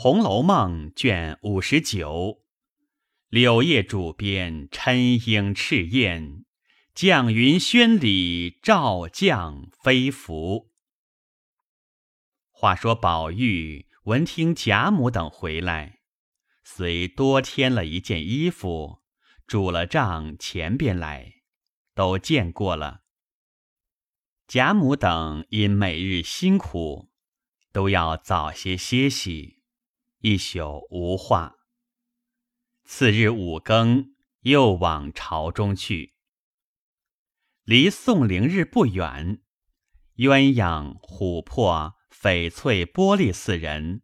红楼梦》卷五十九，柳叶主编琛莺赤燕，绛云轩里照将飞服。话说宝玉闻听贾母等回来，遂多添了一件衣服，拄了杖前边来，都见过了。贾母等因每日辛苦，都要早些歇息。一宿无话。次日五更，又往朝中去。离宋灵日不远，鸳鸯、琥珀、翡翠、玻璃四人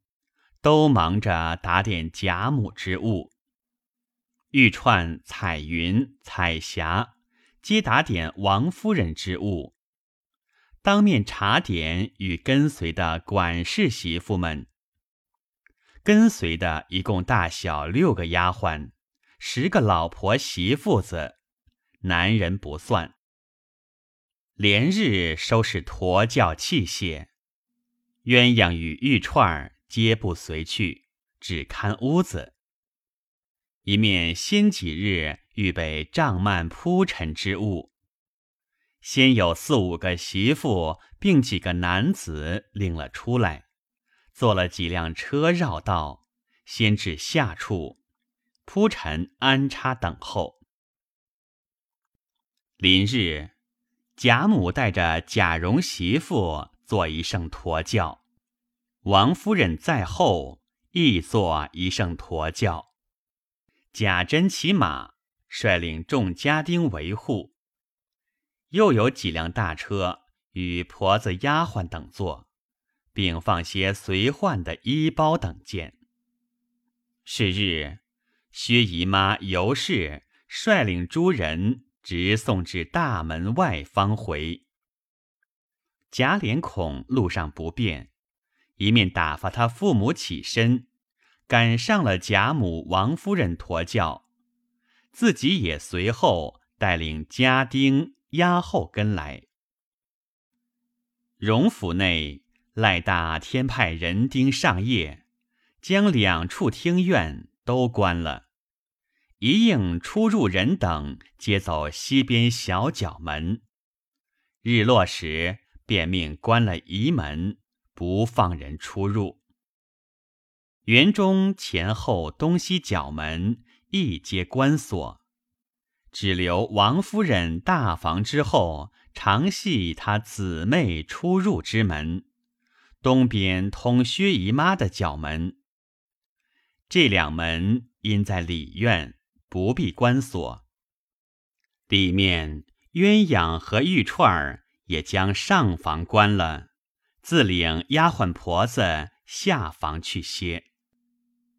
都忙着打点贾母之物。玉串、彩云、彩霞皆打点王夫人之物。当面查点与跟随的管事媳妇们。跟随的一共大小六个丫鬟，十个老婆媳妇子，男人不算。连日收拾驼轿器械，鸳鸯与玉串儿皆不随去，只看屋子。一面先几日预备帐幔铺陈之物，先有四五个媳妇并几个男子领了出来。坐了几辆车绕道，先至下处铺陈安插等候。临日，贾母带着贾蓉媳妇坐一圣驼轿，王夫人在后亦坐一圣驼轿。贾珍骑马，率领众家丁维护。又有几辆大车与婆子丫鬟等坐。并放些随换的衣包等件。是日，薛姨妈、尤氏率领诸人直送至大门外方回。贾琏恐路上不便，一面打发他父母起身，赶上了贾母、王夫人驮轿，自己也随后带领家丁押后跟来。荣府内。赖大天派人丁上夜，将两处厅院都关了，一应出入人等皆走西边小角门。日落时，便命关了仪门，不放人出入。园中前后东西角门亦皆关锁，只留王夫人大房之后，常系她姊妹出入之门。东边通薛姨妈的角门，这两门因在里院，不必关锁。里面鸳鸯和玉串儿也将上房关了，自领丫鬟婆子下房去歇。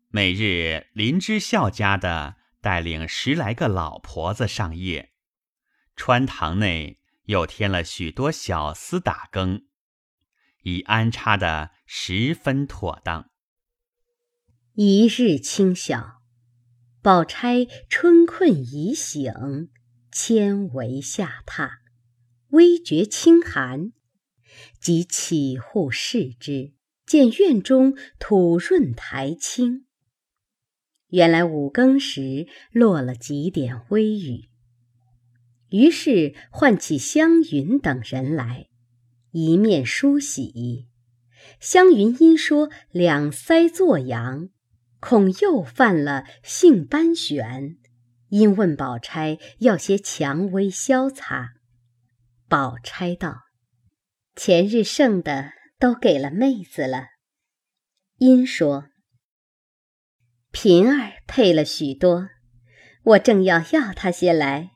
每日林之孝家的带领十来个老婆子上夜，穿堂内又添了许多小厮打更。已安插的十分妥当。一日清晓，宝钗春困已醒，纤维下榻，微觉清寒，即起户视之，见院中土润苔青。原来五更时落了几点微雨，于是唤起湘云等人来。一面梳洗，湘云因说两腮作痒，恐又犯了性斑癣，因问宝钗要些蔷薇消擦。宝钗道：“前日剩的都给了妹子了。”因说：“平儿配了许多，我正要要她些来，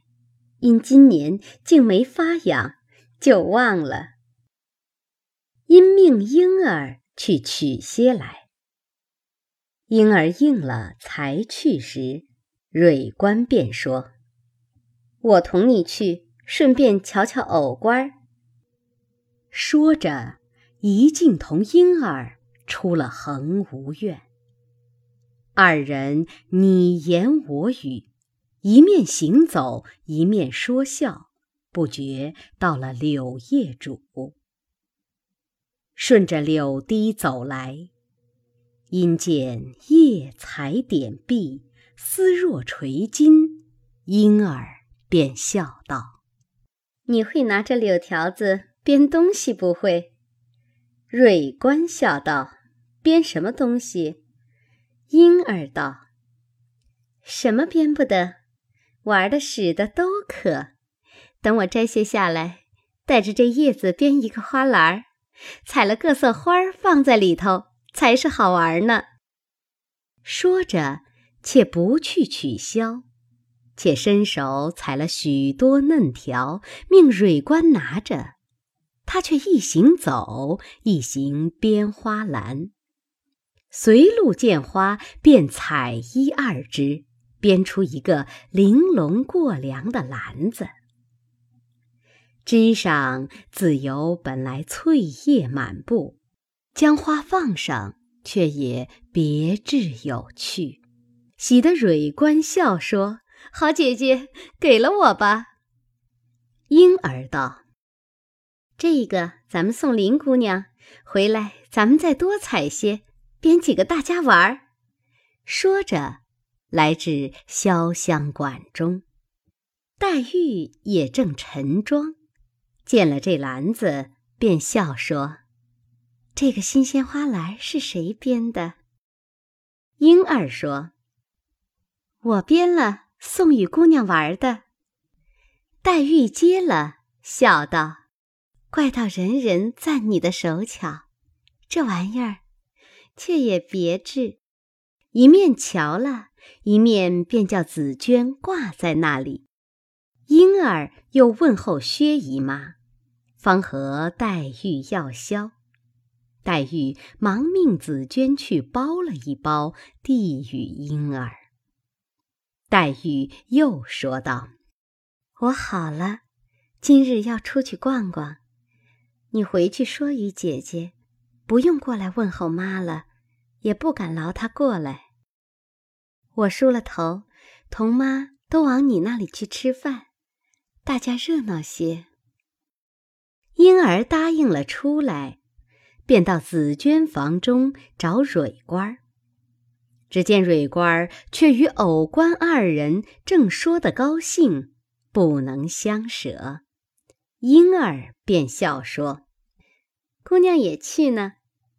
因今年竟没发痒，就忘了。”因命婴儿去取些来，婴儿应了，才去时，蕊官便说：“我同你去，顺便瞧瞧藕官。”说着，一径同婴儿出了恒芜院。二人你言我语，一面行走，一面说笑，不觉到了柳叶主。顺着柳堤走来，因见叶才点碧，丝若垂金，婴儿便笑道：“你会拿着柳条子编东西不会？”蕊官笑道：“编什么东西？”婴儿道：“什么编不得，玩的、使的都可。等我摘些下来，带着这叶子编一个花篮儿，采了各色花儿放在里头，才是好玩呢。”说着，且不去取消，且伸手采了许多嫩条，命蕊官拿着。他却一行走，一行编花篮。随路见花，便采一二枝，编出一个玲珑过梁的篮子。枝上自有本来翠叶满布，将花放上，却也别致有趣，喜得蕊官笑说：“好姐姐，给了我吧。”婴儿道。这个咱们送林姑娘，回来咱们再多采些，编几个大家玩儿。说着，来至潇湘馆中，黛玉也正晨妆，见了这篮子，便笑说：“这个新鲜花篮是谁编的？”莺儿说：“我编了，送与姑娘玩的。”黛玉接了，笑道。怪到人人赞你的手巧，这玩意儿却也别致。一面瞧了一面，便叫紫鹃挂在那里。莺儿又问候薛姨妈，方和黛玉要消。黛玉忙命紫鹃去包了一包，递与婴儿。黛玉又说道：“我好了，今日要出去逛逛。”你回去说与姐姐，不用过来问候妈了，也不敢劳她过来。我梳了头，同妈都往你那里去吃饭，大家热闹些。婴儿答应了出来，便到紫鹃房中找蕊官儿。只见蕊官儿却与藕官二人正说得高兴，不能相舍。婴儿便笑说：“姑娘也去呢，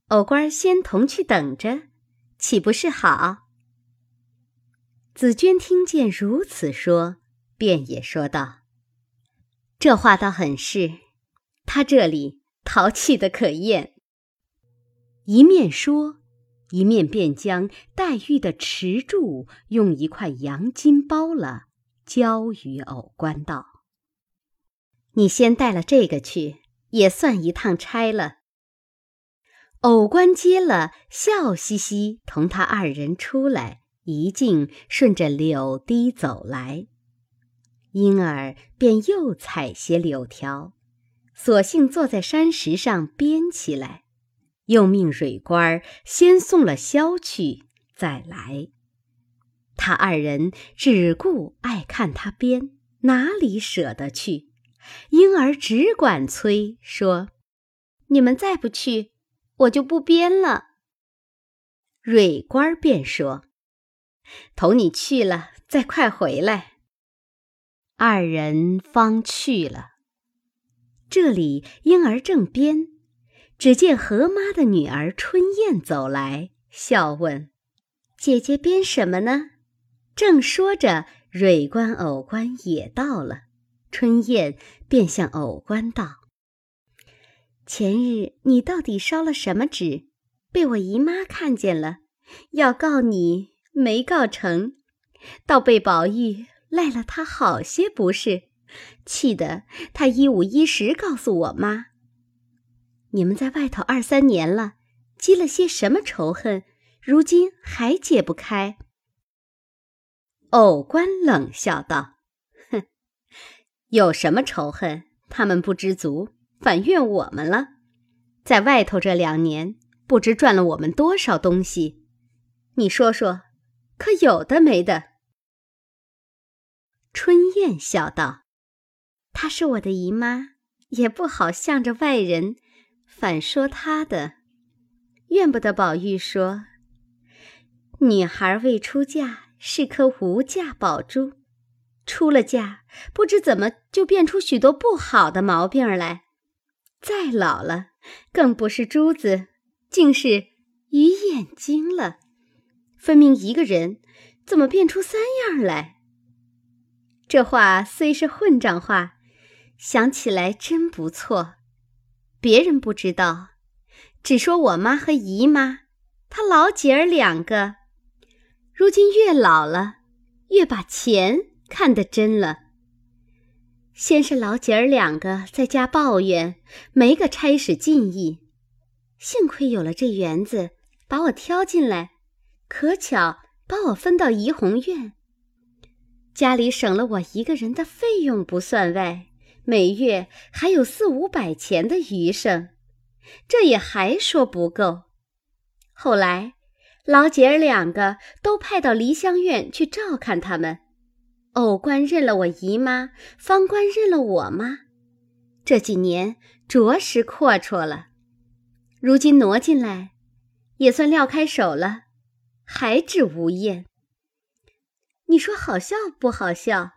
藕官先同去等着，岂不是好？”紫鹃听见如此说，便也说道：“这话倒很是，他这里淘气的可厌。”一面说，一面便将黛玉的池柱用一块羊金包了，交与藕官道。你先带了这个去，也算一趟差了。藕官接了，笑嘻嘻同他二人出来，一径顺着柳堤走来。婴儿便又采些柳条，索性坐在山石上编起来，又命蕊官儿先送了箫去，再来。他二人只顾爱看他编，哪里舍得去？婴儿只管催说：“你们再不去，我就不编了。”蕊官便说：“同你去了，再快回来。”二人方去了。这里婴儿正编，只见何妈的女儿春燕走来，笑问：“姐姐编什么呢？”正说着，蕊官、藕官也到了。春燕便向藕官道：“前日你到底烧了什么纸？被我姨妈看见了，要告你没告成，倒被宝玉赖了他好些不是，气得他一五一十告诉我妈。你们在外头二三年了，积了些什么仇恨？如今还解不开？”藕官冷笑道。哼有什么仇恨？他们不知足，反怨我们了。在外头这两年，不知赚了我们多少东西。你说说，可有的没的？春燕笑道：“她是我的姨妈，也不好向着外人反说她的。怨不得宝玉说，女孩未出嫁是颗无价宝珠，出了嫁，不知怎么就变出许多不好的毛病来。再老了，更不是珠子，竟是鱼眼睛了。分明一个人，怎么变出三样来？这话虽是混账话，想起来真不错。别人不知道，只说我妈和姨妈，她老姐儿两个。如今越老了，越把钱看得真了。先是老姐儿两个在家抱怨，没个差使进意。幸亏有了这园子，把我挑进来，可巧把我分到怡红院。家里省了我一个人的费用不算外，每月还有四五百钱的余剩，这也还说不够。后来。老姐儿两个都派到梨香院去照看他们，偶官认了我姨妈，方官认了我妈。这几年着实阔绰了，如今挪进来，也算撂开手了，还治无厌。你说好笑不好笑？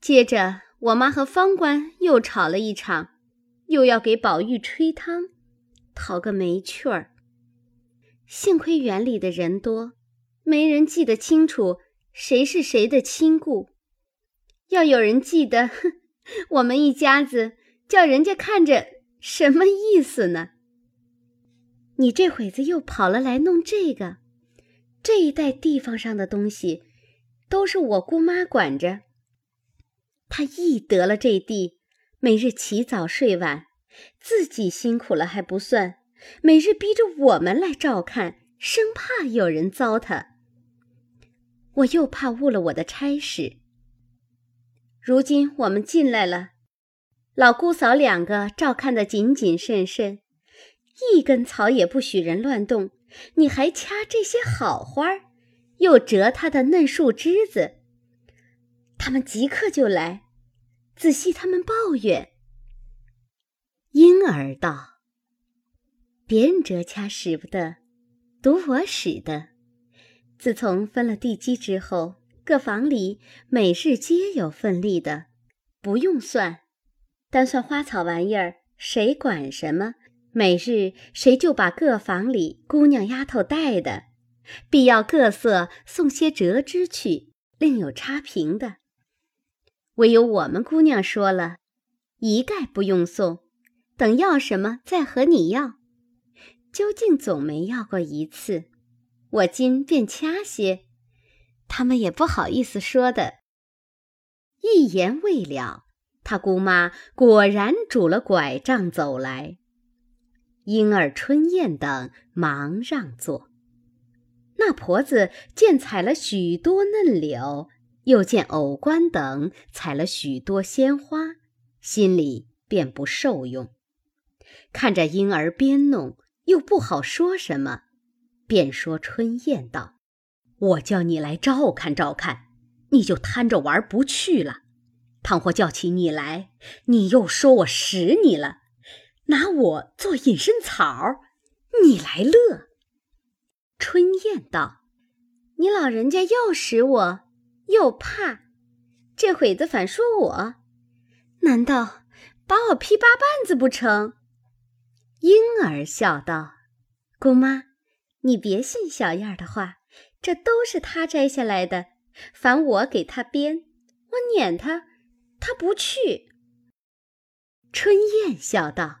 接着我妈和方官又吵了一场，又要给宝玉吹汤，讨个没趣儿。幸亏园里的人多，没人记得清楚谁是谁的亲故。要有人记得，哼，我们一家子叫人家看着什么意思呢？你这会子又跑了来弄这个，这一带地方上的东西，都是我姑妈管着。他一得了这地，每日起早睡晚，自己辛苦了还不算。每日逼着我们来照看，生怕有人糟蹋。我又怕误了我的差事。如今我们进来了，老姑嫂两个照看得谨谨慎慎，一根草也不许人乱动。你还掐这些好花，又折它的嫩树枝子。他们即刻就来，仔细他们抱怨。婴儿道。别人折掐使不得，独我使得。自从分了地基之后，各房里每日皆有份例的，不用算，单算花草玩意儿，谁管什么？每日谁就把各房里姑娘丫头带的，必要各色送些折枝去，另有差评的。唯有我们姑娘说了，一概不用送，等要什么再和你要。究竟总没要过一次，我今便掐些，他们也不好意思说的。一言未了，他姑妈果然拄了拐杖走来，莺儿、春燕等忙让座。那婆子见采了许多嫩柳，又见藕官等采了许多鲜花，心里便不受用，看着婴儿边弄。又不好说什么，便说春燕道：“我叫你来照看照看，你就贪着玩不去了。倘或叫起你来，你又说我使你了，拿我做隐身草，你来乐。”春燕道：“你老人家又使我，又怕，这会子反说我，难道把我劈八瓣子不成？”婴儿笑道：“姑妈，你别信小燕儿的话，这都是她摘下来的。凡我给她编，我撵她，她不去。”春燕笑道：“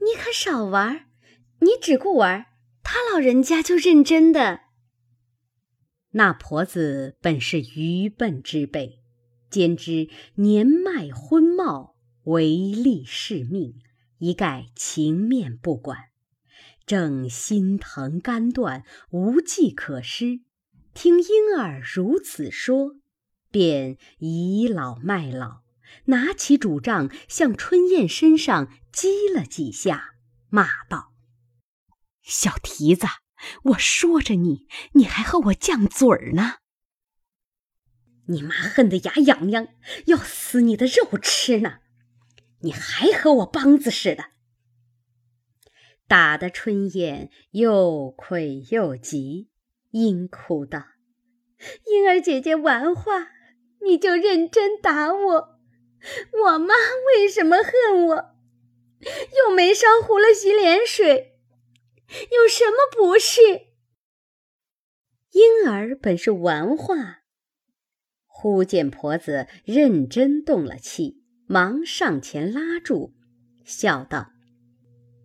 你可少玩，你只顾玩，他老人家就认真的。”那婆子本是愚笨之辈，兼之年迈昏茂，唯利是命。一概情面不管，正心疼肝断，无计可施。听婴儿如此说，便倚老卖老，拿起拄杖向春燕身上击了几下，骂道：“小蹄子，我说着你，你还和我犟嘴儿呢！你妈恨得牙痒痒，要撕你的肉吃呢！”你还和我梆子似的！打得春燕又愧又急，阴哭道：“莺儿姐姐玩话，你就认真打我。我妈为什么恨我？又没烧糊了洗脸水，有什么不是？”婴儿本是玩话，忽见婆子认真动了气，忙上前拉住，笑道：“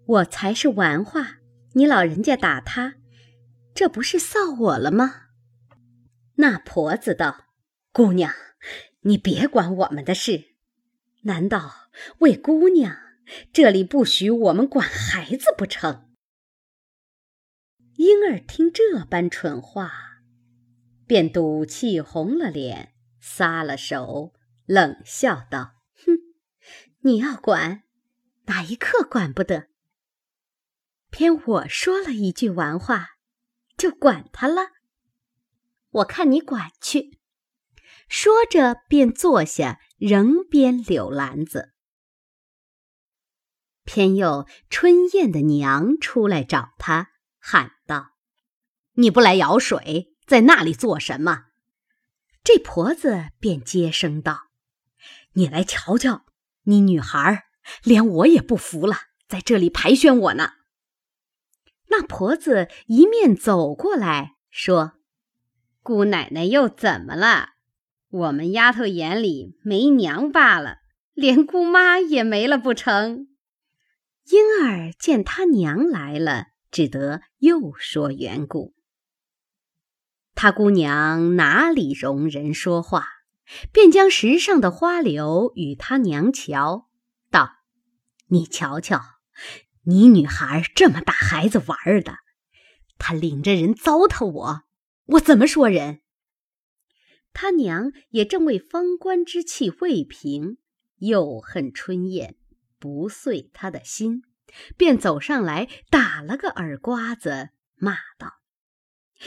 我才是玩话，你老人家打他，这不是臊我了吗？”那婆子道：“姑娘，你别管我们的事，难道为姑娘，这里不许我们管孩子不成？”婴儿听这般蠢话，便赌气红了脸，撒了手，冷笑道：“哼，你要管，哪一刻管不得？偏我说了一句玩话，就管他了。我看你管去。”说着，便坐下，仍编柳篮子。偏又春燕的娘出来找他。喊道：“你不来舀水，在那里做什么？”这婆子便接声道：“你来瞧瞧，你女孩连我也不服了，在这里排宣我呢。”那婆子一面走过来说：“姑奶奶又怎么了？我们丫头眼里没娘罢了，连姑妈也没了不成？”婴儿见他娘来了。只得又说缘故。他姑娘哪里容人说话，便将石上的花柳与他娘瞧，道：“你瞧瞧，你女孩这么大孩子玩的，她领着人糟蹋我，我怎么说人？”他娘也正为方官之气未平，又恨春燕不遂他的心。便走上来，打了个耳刮子，骂道：“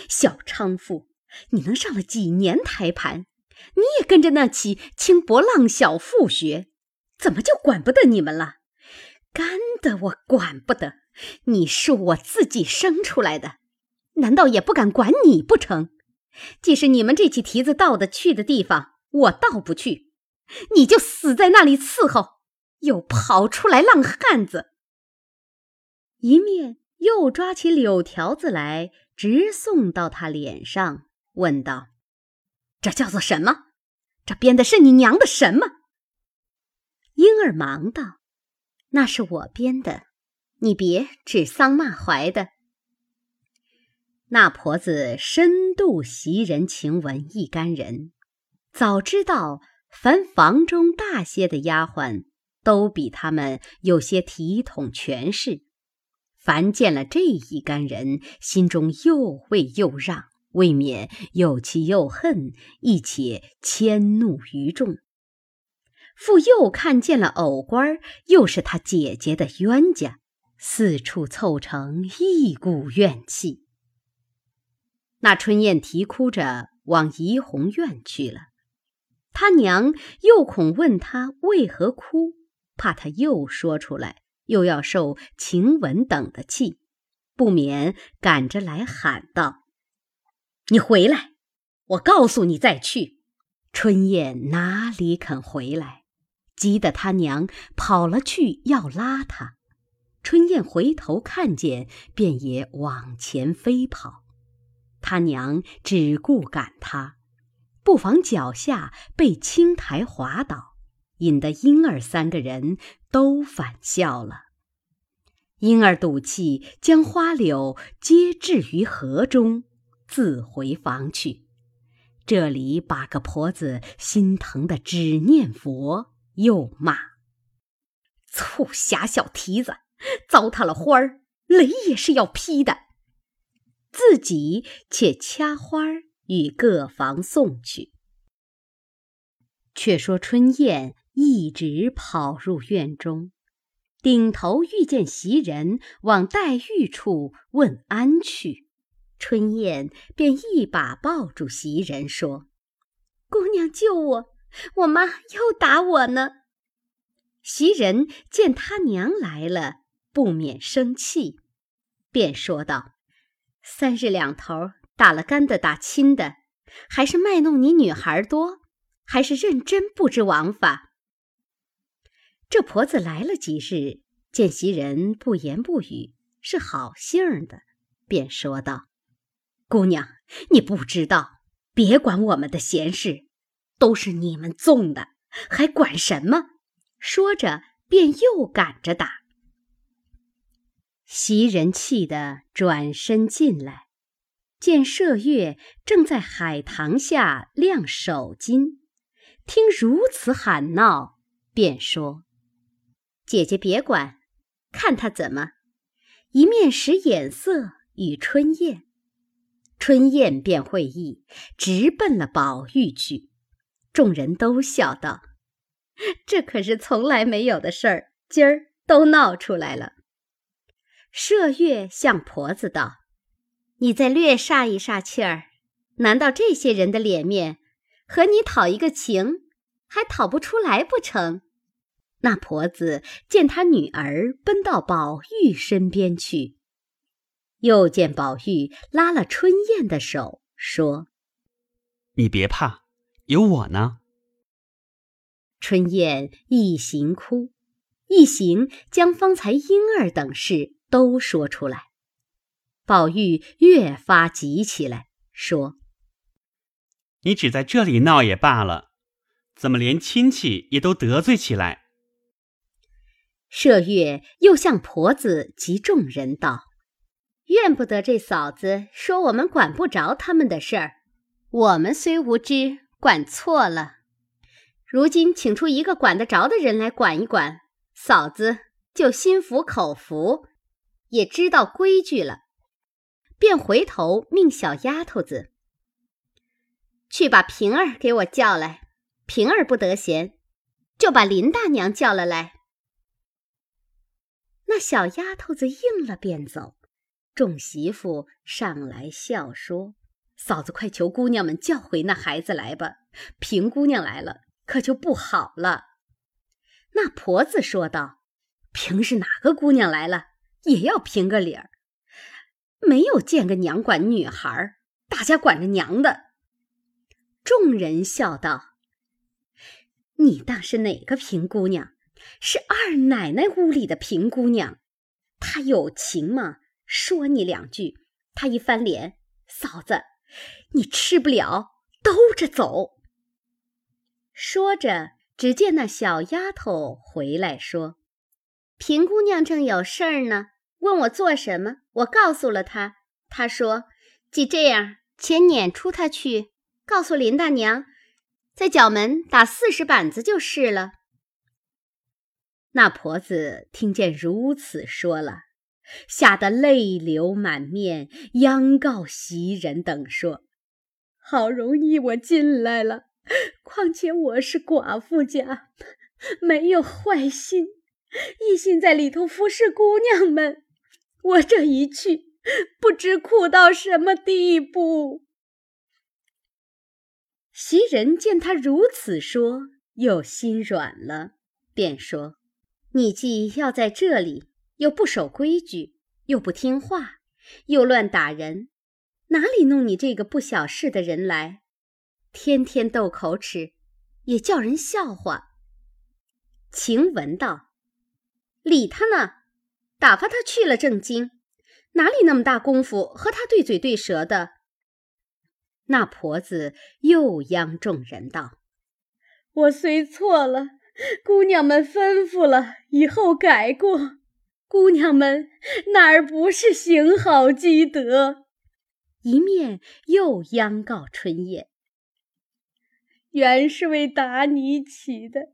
小娼妇，你能上了几年台盘？你也跟着那起轻薄浪小妇学，怎么就管不得你们了？干的我管不得，你是我自己生出来的，难道也不敢管你不成？即使你们这起蹄子到的去的地方，我到不去，你就死在那里伺候，又跑出来浪汉子。”一面又抓起柳条子来，直送到他脸上，问道：“这叫做什么？这编的是你娘的什么？”婴儿忙道：“那是我编的，你别指桑骂槐的。”那婆子深度袭人情文一干人，早知道凡房中大些的丫鬟都比他们有些体统权势。凡见了这一干人，心中又畏又让，未免又气又恨，亦且迁怒于众。复又看见了偶官，又是他姐姐的冤家，四处凑成一股怨气。那春燕啼哭着往怡红院去了，他娘又恐问他为何哭，怕他又说出来。又要受晴雯等的气，不免赶着来喊道：“你回来！我告诉你再去。”春燕哪里肯回来，急得他娘跑了去要拉他。春燕回头看见，便也往前飞跑。他娘只顾赶他，不妨脚下被青苔滑倒，引得婴儿三个人。都反笑了。婴儿赌气，将花柳皆置于河中，自回房去。这里把个婆子心疼的只念佛，又骂：“粗狭小蹄子，糟蹋了花儿，雷也是要劈的。”自己且掐花儿与各房送去。却说春燕。一直跑入院中，顶头遇见袭人往黛玉处问安去，春燕便一把抱住袭人说：“姑娘救我，我妈又打我呢。”袭人见他娘来了，不免生气，便说道：“三日两头打了干的，打亲的，还是卖弄你女孩多，还是认真不知王法？”这婆子来了几日，见袭人不言不语，是好性的，便说道：“姑娘，你不知道，别管我们的闲事，都是你们纵的，还管什么？”说着，便又赶着打。袭人气得转身进来，见麝月正在海棠下晾手巾，听如此喊闹，便说：“姐姐别管，看他怎么。”一面使眼色与春燕，春燕便会意，直奔了宝玉去。众人都笑道：“这可是从来没有的事儿，今儿都闹出来了。”麝月向婆子道：“你再略煞一煞气儿，难道这些人的脸面和你讨一个情，还讨不出来不成？”那婆子见她女儿奔到宝玉身边去，又见宝玉拉了春燕的手，说：“你别怕，有我呢。”春燕一行哭，一行将方才婴儿等事。都说出来，宝玉越发急起来，说：“你只在这里闹也罢了，怎么连亲戚也都得罪起来？”麝月又向婆子及众人道：“怨不得这嫂子说我们管不着他们的事儿，我们虽无知，管错了。如今请出一个管得着的人来管一管，嫂子就心服口服。”也知道规矩了，便回头命小丫头子去把平儿给我叫来。平儿不得闲，就把林大娘叫了来。那小丫头子应了，便走。众媳妇上来笑说：“嫂子，快求姑娘们叫回那孩子来吧。平姑娘来了，可就不好了。”那婆子说道：“平是哪个姑娘来了？”也要评个理儿，没有见个娘管女孩，大家管着娘的。众人笑道：“你当是哪个平姑娘？是二奶奶屋里的平姑娘。她有情吗？说你两句，她一翻脸，嫂子，你吃不了，兜着走。”说着，只见那小丫头回来说。平姑娘正有事儿呢，问我做什么，我告诉了她。她说：“既这样，且撵出她去，告诉林大娘，在角门打四十板子就是了。”那婆子听见如此说了，吓得泪流满面，央告袭人等说：“好容易我进来了，况且我是寡妇家，没有坏心。”一心在里头服侍姑娘们，我这一去，不知苦到什么地步。袭人见他如此说，又心软了，便说：“你既要在这里，又不守规矩，又不听话，又乱打人，哪里弄你这个不小事的人来？天天斗口齿，也叫人笑话。”晴雯道。理他呢，打发他去了正经，哪里那么大功夫和他对嘴对舌的？那婆子又央众人道：“我虽错了，姑娘们吩咐了，以后改过。姑娘们哪儿不是行好积德？”一面又央告春燕：“原是为打你起的，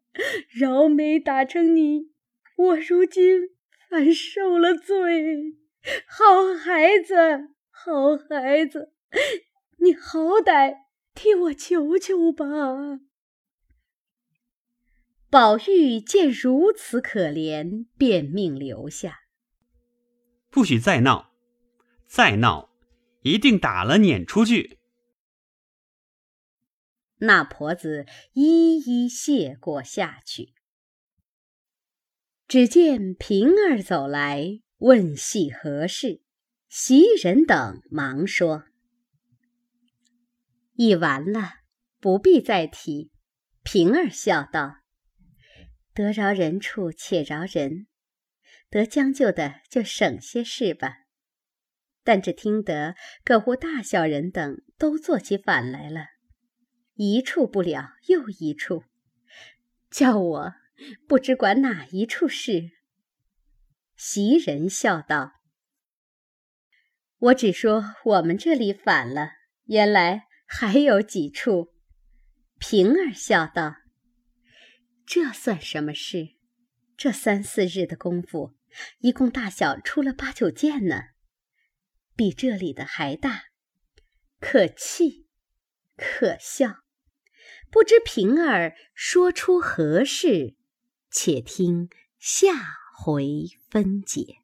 饶没打成你。”我如今反受了罪，好孩子，好孩子，你好歹替我求求吧。宝玉见如此可怜，便命留下，不许再闹，再闹，一定打了撵出去。那婆子一一谢过下去。只见平儿走来，问系何事，袭人等忙说：“已完了，不必再提。”平儿笑道：“得饶人处且饶人，得将就的就省些事吧。但只听得各户大小人等都做起反来了，一处不了又一处，叫我不知管哪一处事。”袭人笑道。我只说我们这里反了，原来还有几处。平儿笑道：“这算什么事？这三四日的功夫，一共大小出了八九件呢，比这里的还大，可气，可笑。不知平儿说出何事？且听下回分解。”